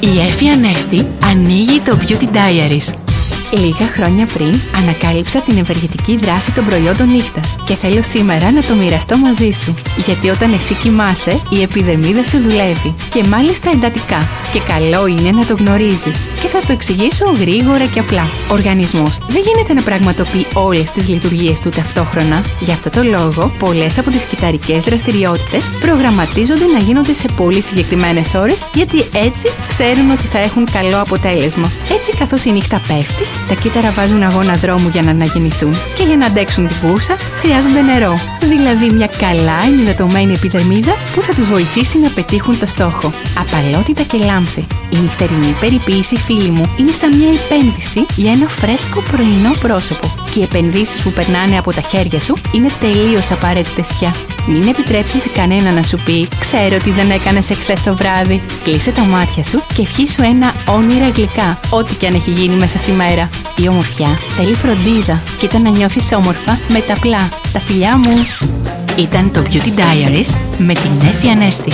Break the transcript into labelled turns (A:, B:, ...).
A: Η Εφη Ανέστη ανοίγει το Beauty Diaries. Λίγα χρόνια πριν ανακάλυψα την ευεργετική δράση των προϊόντων νύχτας και θέλω σήμερα να το μοιραστώ μαζί σου. Γιατί όταν εσύ κοιμάσαι, η επιδερμίδα σου δουλεύει και μάλιστα εντατικά. Και καλό είναι να το γνωρίζεις. Και θα στο εξηγήσω γρήγορα και απλά. Ο οργανισμός δεν γίνεται να πραγματοποιεί όλες τις λειτουργίες του ταυτόχρονα. Γι' αυτό το λόγο, πολλές από τις κυταρικές δραστηριότητες προγραμματίζονται να γίνονται σε πολύ συγκεκριμένες ώρες γιατί έτσι ξέρουν ότι θα έχουν καλό αποτέλεσμα. Έτσι καθώς η νύχτα πέφτει, τα κύτταρα βάζουν αγώνα δρόμου για να αναγεννηθούν και για να αντέξουν την πουρσα χρειάζονται νερό. Δηλαδή μια καλά ενυδατωμένη επιδερμίδα που θα τους βοηθήσει να πετύχουν το στόχο. Απαλότητα και λάμψη. Η νυχτερινή περιποίηση φίλη μου είναι σαν μια επένδυση για ένα φρέσκο πρωινό πρόσωπο. Και οι επενδύσεις που περνάνε από τα χέρια σου είναι τελείως απαραίτητες πια. Μην επιτρέψεις σε κανένα να σου πει «Ξέρω τι δεν έκανες εχθές το βράδυ». Κλείσε τα μάτια σου και ευχήσου ένα όνειρα γλυκά, ό,τι και αν έχει γίνει μέσα στη μέρα. Η ομορφιά θέλει φροντίδα. Κοίτα να νιώθεις όμορφα με τα απλά. Τα φιλιά μου. Ήταν το Beauty Diaries με την Εφη Ανέστη.